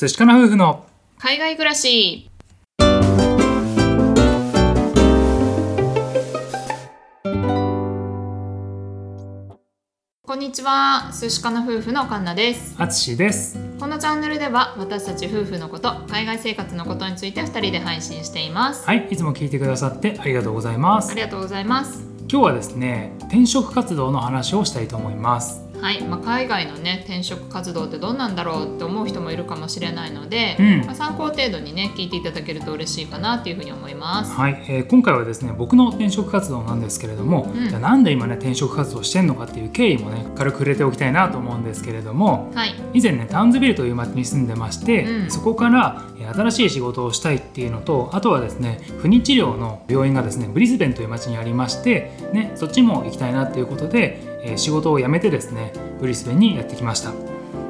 寿司かな夫婦の海外暮らし。こんにちは。寿司かな夫婦のカンナです。あつしです。このチャンネルでは私たち夫婦のこと海外生活のことについて2人で配信しています。はいいつも聞いてくださってありがとうございます。ありがとうございます。今日はですね転職活動の話をしたいと思いますはい、まあ、海外のね転職活動ってどんなんだろうって思う人もいるかもしれないので、うん。まあ、参考程度にね聞いていただけると嬉しいかなっていうふうに思います。はい、えー今回はですね僕の転職活動なんですけれども、うん。じゃあなんで今ね転職活動してんのかっていう経緯もね軽く触れておきたいなと思うんですけれどもはい。以前ねタウンズビルという町に住んでまして、うん。そこからえー新しい仕事をしたいっていうのとあとはですね不妊治療の病院がですねブリスベンという町にありまして、ね、そっちも行きたいなっていうことで、えー仕事を辞めてですねブリスベンにやってきました。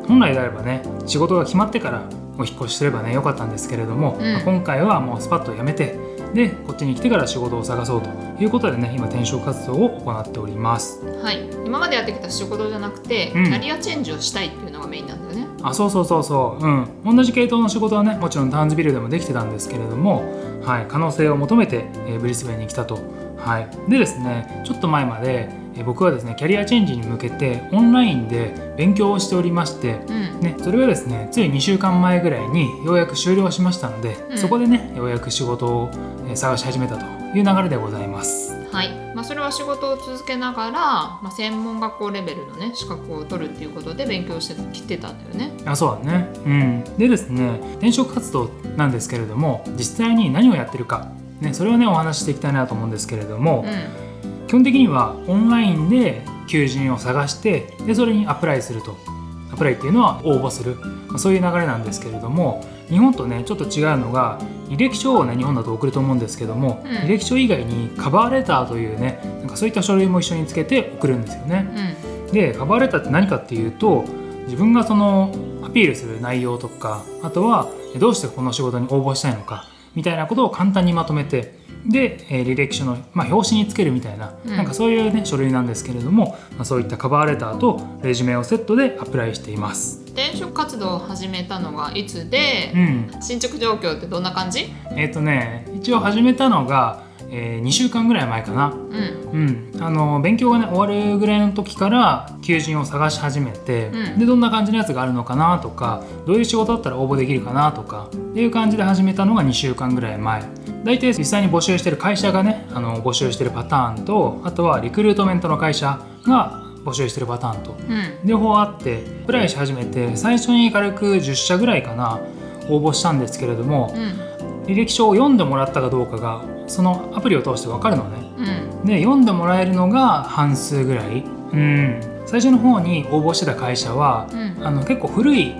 本来であればね仕事が決まってからお引っ越しすればね良かったんですけれども、うん。まあ今回はもうスパッと辞めてでこっちに来てから仕事を探そうということでね今転職活動を行っております。はい、今までやってきた仕事じゃなくて、うん。キャリアチェンジをしたいっていうのがメインなんだよね。あそうそうそうそう。うん。同じ系統の仕事はねもちろんタウンズビルでもできてたんですけれども、はい、可能性を求めて、えーブリスベンに来たと、はい、でですねちょっと前まで、えー僕はですねキャリアチェンジに向けてオンラインで勉強をしておりましてうん、ね、それがですねつい2週間前ぐらいにようやく終了しましたので、うん。そこでねようやく仕事をえー探し始めたという流れでございます。はい、まあ、それは仕事を続けながら、まあ、専門学校レベルのね資格を取るっていうことで勉強してきてたんだよね。あそうだね、うん、でですね転職活動なんですけれども実際に何をやってるか、ね、それをねお話ししていきたいなと思うんですけれども、う基本的にはオンラインで求人を探してでそれにアプライすると。アプライっていうのは応募する。まあそういう流れなんですけれども日本とねちょっと違うのが履歴書をね日本だと送ると思うんですけども、うん。履歴書以外にカバーレターというねなんかそういった書類も一緒につけて送るんですよね。ん、うん、でカバーレターって何かっていうと自分がそのアピールする内容とかあとはえどうしてこの仕事に応募したいのかみたいなことを簡単にまとめてで、えー履歴書の、まあ、表紙につけるみたいな,、うんなんかそういう、ね、書類なんですけれども、まあ、そういったカバーレターとレジュメをセットでアプライしています。転職活動を始めたのがいつでう、ん進捗状況ってどんな感じ？えっ、とね一応始めたのが、え2週間ぐらい前かな。うんうん、あの勉強がね終わるぐらいの時から求人を探し始めて、うん。でどんな感じのやつがあるのかなとかどういう仕事だったら応募できるかなとかっていう感じで始めたのが2週間ぐらい前。大体実際に募集してる会社がねあの募集してるパターンとあとはリクルートメントの会社が募集してるパターンとうん。両方あってアプライし始めて最初に軽く10社ぐらいかな応募したんですけれどもうん。履歴書を読んでもらったかどうかがそのアプリを通して分かるのね。うんで読んでもらえるのが半数ぐらい、うん、最初の方に応募してた会社はうん。あの結構古い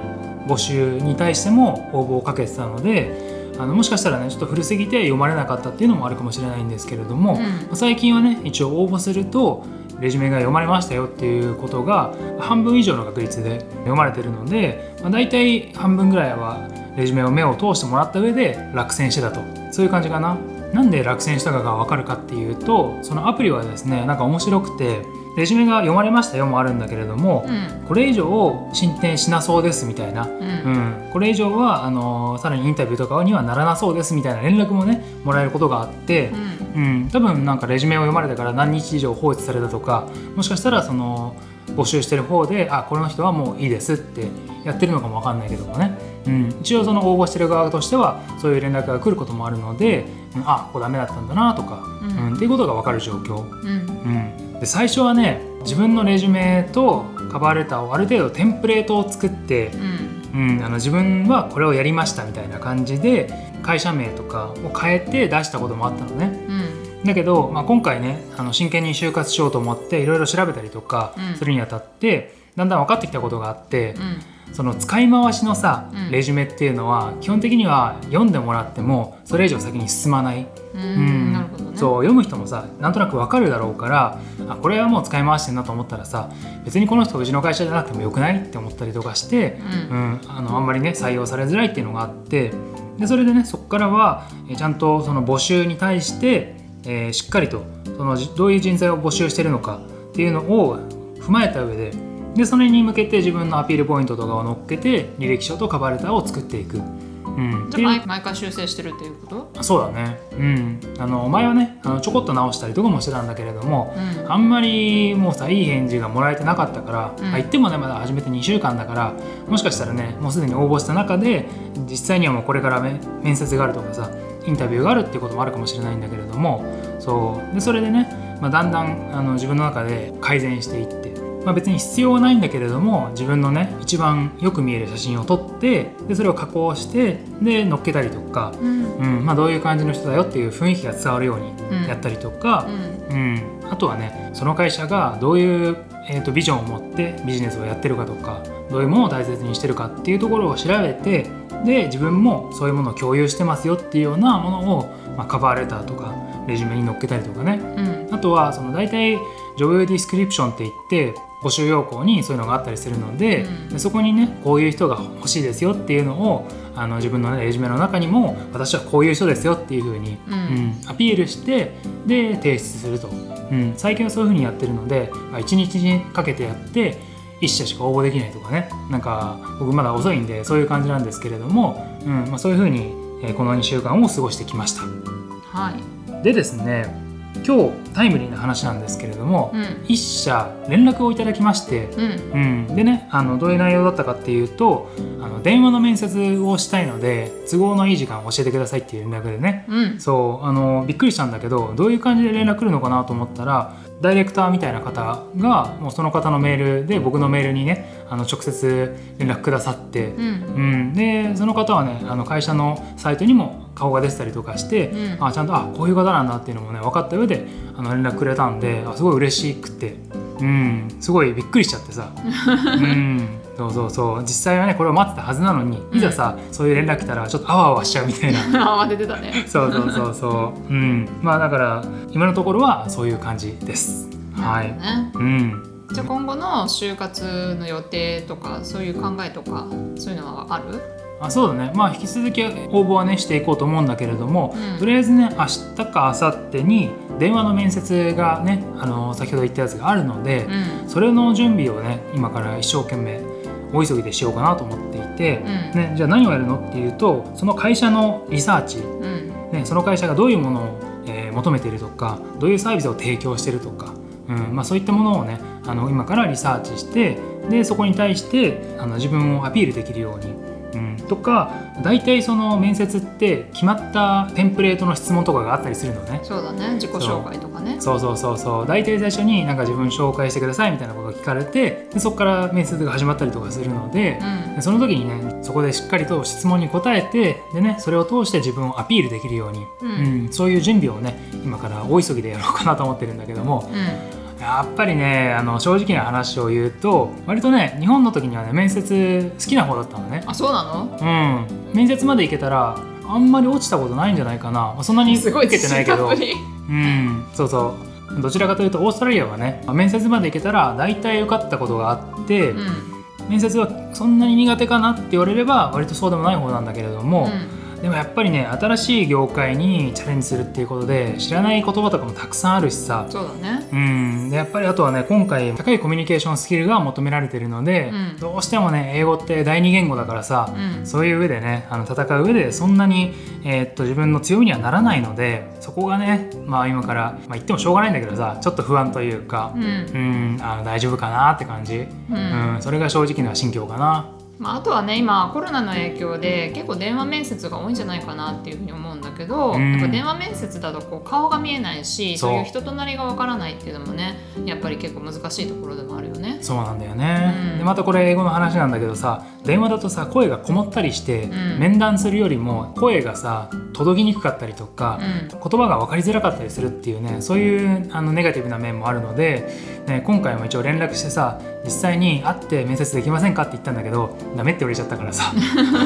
募集に対しても応募をかけてたのであのもしかしたらねちょっと古すぎて読まれなかったっていうのもあるかもしれないんですけれども、うん。まあ最近はね一応応募するとレジュメが読まれましたよっていうことが半分以上の確率で読まれてるので、まあ、大体半分ぐらいはレジュメを目を通してもらった上で落選してたと。そういう感じかな。なんで落選したかが分かるかっていうとそのアプリはですねなんか面白くてレジュメが読まれましたよもあるんだけれども、うん。これ以上進展しなそうですみたいな、ううん。ん、これ以上はあのさらにインタビューとかにはならなそうですみたいな連絡もねもらえることがあってう、ん。うん、多分なんかレジュメを読まれてから何日以上放置されたとかもしかしたらその募集してる方であこの人はもういいですってやってるのかもわかんないけどもね、うん、一応その応募してる側としてはそういう連絡が来ることもあるので、うん、あここダメだったんだなとか、うん。うん。っていうことがわかる状況。うん。うん、で最初はね自分のレジュメとカバーレターをある程度テンプレートを作って、うん。うん、あの自分はこれをやりましたみたいな感じで会社名とかを変えて出したこともあったのね。うんだけど、まあ、今回ねあの真剣に就活しようと思っていろいろ調べたりとかうん。するにあたって、だんだん分かってきたことがあって、うん。その使い回しのさうん。レジュメっていうのは基本的には読んでもらってもそれ以上先に進まない。ううん。んなるほどね。そう読む人もさなんとなくわかるだろうからあこれはもう使い回してんなと思ったらさ別にこの人うちの会社じゃなくてもよくないって思ったりとかして、ううんんあのあんまりね採用されづらいっていうのがあってでそれでねそこからはえちゃんとその募集に対して、えーしっかりとそのじどういう人材を募集してるのかっていうのを踏まえた上でうん、でそれに向けて自分のアピールポイントとかを乗っけて履歴書とカバーレターを作っていく。うん、じゃあ毎毎回修正してるっていうこと？そうだね、うん、あの前はねあのちょこっと直したりとかもしてたんだけれども、うん。あんまりもうさいい返事がもらえてなかったから、うん。あ言ってもねまだ始めて2週間だからもしかしたらねもうすでに応募した中で実際にはもうこれからめ面接があるとかさインタビューがあるっていうこともあるかもしれないんだけれどもそう。でそれでね、まあ、だんだんあの自分の中で改善していって。まあ、別に必要はないんだけれども自分のね一番よく見える写真を撮ってでそれを加工してで載っけたりとか、うん。うんまあ、どういう感じの人だよっていう雰囲気が伝わるようにやったりとか、うん。うん。あとはねその会社がどういう、えー、とビジョンを持ってビジネスをやってるかとかどういうものを大切にしてるかっていうところを調べてで自分もそういうものを共有してますよっていうようなものを、まあ、カバーレターとかレジュメに載っけたりとかね。うん。あとはその大体ジョブディスクリプションって言って募集要項にそういうのがあったりするので,、うん。でそこにねこういう人が欲しいですよっていうのをあの自分の、ね、レジュメの中にも私はこういう人ですよっていうふうに、うん。うんアピールしてで提出すると、うん、最近はそういうふうにやってるので1日にかけてやって1社しか応募できないとかね。なんか僕まだ遅いんでそういう感じなんですけれども、うんまあ、そういうふうに、えーこの2週間を過ごしてきました。はい。でですね今日タイムリーな話なんですけれども、うん。一社連絡をいただきまして、うん。うん、でねあのどういう内容だったかっていうとあの電話の面接をしたいので都合のいい時間を教えてくださいっていう連絡でね。うん。そうあのびっくりしたんだけどどういう感じで連絡来るのかなと思ったらダイレクターみたいな方がもうその方のメールで僕のメールにねあの直接連絡くださって、うん。うん、でその方はねあの会社のサイトにも顔が出てたりとかして、うん。あちゃんとあこういう方なんだっていうのもね分かった上であの連絡くれたんであすごい嬉しくて、うん、すごいびっくりしちゃってさ、うん、そうそうそう。実際はねこれを待ってたはずなのにいざさ、そういう連絡来たらちょっとあわあわしちゃうみたいな。慌ててたね。そうそうそうそう、うん、まあだから今のところはそういう感じです。はい、ねうん、じゃあ今後の就活の予定とかそういう考えとかそういうのはある？あそうだね。まあ引き続き応募はねしていこうと思うんだけれども、うん。とりあえずね明日か明後日に電話の面接がねあの先ほど言ったやつがあるので、うん。それの準備をね今から一生懸命大急ぎでしようかなと思っていて、うん。ね、じゃあ何をやるのっていうとその会社のリサーチ、うん。ね、その会社がどういうものを、えー求めているとかどういうサービスを提供しているとか、うんまあ、そういったものをねあの今からリサーチしてでそこに対してあの自分をアピールできるように、うん、とか大体その面接って決まったテンプレートの質問とかがあったりするのね。そうだね。自己紹介とかね。そう。そうそうそう大体最初になんか自分紹介してくださいみたいなことを聞かれてでそこから面接が始まったりとかするので、うん。でその時にねそこでしっかりと質問に答えてでねそれを通して自分をアピールできるように、うん。うん。そういう準備をね今から大急ぎでやろうかなと思ってるんだけども。うんやっぱりねあの正直な話を言うと割とね日本の時にはね面接好きな方だったのね。あそうなの？うん、面接まで行けたらあんまり落ちたことないんじゃないかな、まあそんなにすごい受けてないけど。うん、そうそう。どちらかというとオーストラリアはね面接まで行けたら大体受かったことがあって、ぷり面接はそんなに苦手かなって言われれば割とそうでもない方なんだけれども、うんうんでもやっぱりね新しい業界にチャレンジするっていうことで知らない言葉とかもたくさんあるしさ。そうだね。うん。でやっぱりあとはね今回高いコミュニケーションスキルが求められてるので、うん。どうしてもね英語って第二言語だからさ、うん。そういう上でねあの戦う上でそんなに、えーっと自分の強みにはならないのでそこがねまあ今から、まあ、言ってもしょうがないんだけどさちょっと不安というかう、ん。うん、あの大丈夫かなって感じ、うん。うん。それが正直な心境かな。まあ、あとはね今コロナの影響で結構電話面接が多いんじゃないかなっていうふうに思うんだけど、うん。やっぱ電話面接だとこう顔が見えないしそう。いう人となりがわからないっていうのもねやっぱり結構難しいところでもあるよね。そうなんだよね、うん。でまたこれ英語の話なんだけどさ電話だとさ声がこもったりして、ん。面談するよりも声がさ届きにくかったりとか、うん言葉が分かりづらかったりするっていうねそういうあのネガティブな面もあるので、ね、今回も一応連絡してさ実際に会って面接できませんかって言ったんだけどダメって言われちゃったからさ、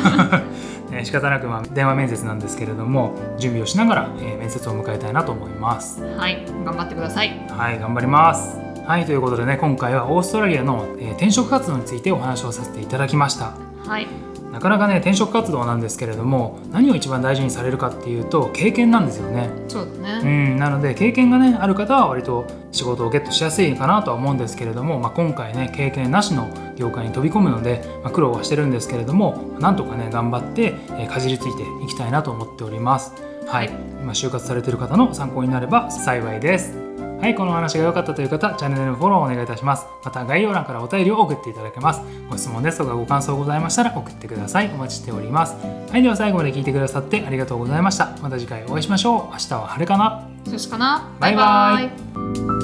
ね、仕方なくまあ電話面接なんですけれども準備をしながら、えー面接を迎えたいなと思います。はい頑張ってください。はい、頑張ります。はい、ということでね、今回はオーストラリアの、えー転職活動についてお話をさせていただきました。はいなかなかね転職活動なんですけれども何を一番大事にされるかっていうと経験なんですよね。そうだうね、ん、なので経験がねある方は割と仕事をゲットしやすいかなとは思うんですけれども、まあ、今回ね経験なしの業界に飛び込むので、まあ、苦労はしてるんですけれどもなんとかね頑張って、えーかじりついていきたいなと思っております。はい、今就活されている方の参考になれば幸いです。はい、このお話が良かったという方、チャンネルのフォローをお願いいたします。また概要欄からお便りを送っていただけます。ご質問ですとかご感想ございましたら送ってください。お待ちしております。はい、では最後まで聞いてくださってありがとうございました。また次回お会いしましょう。明日は晴れかなそしかなバイバイバイバイ